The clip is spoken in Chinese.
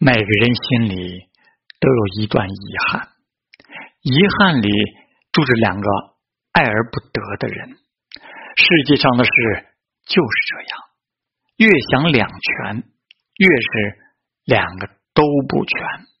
每个人心里都有一段遗憾遗憾里住着两个爱而不得的人。世界上的事就是这样越想两全越是两个都不全。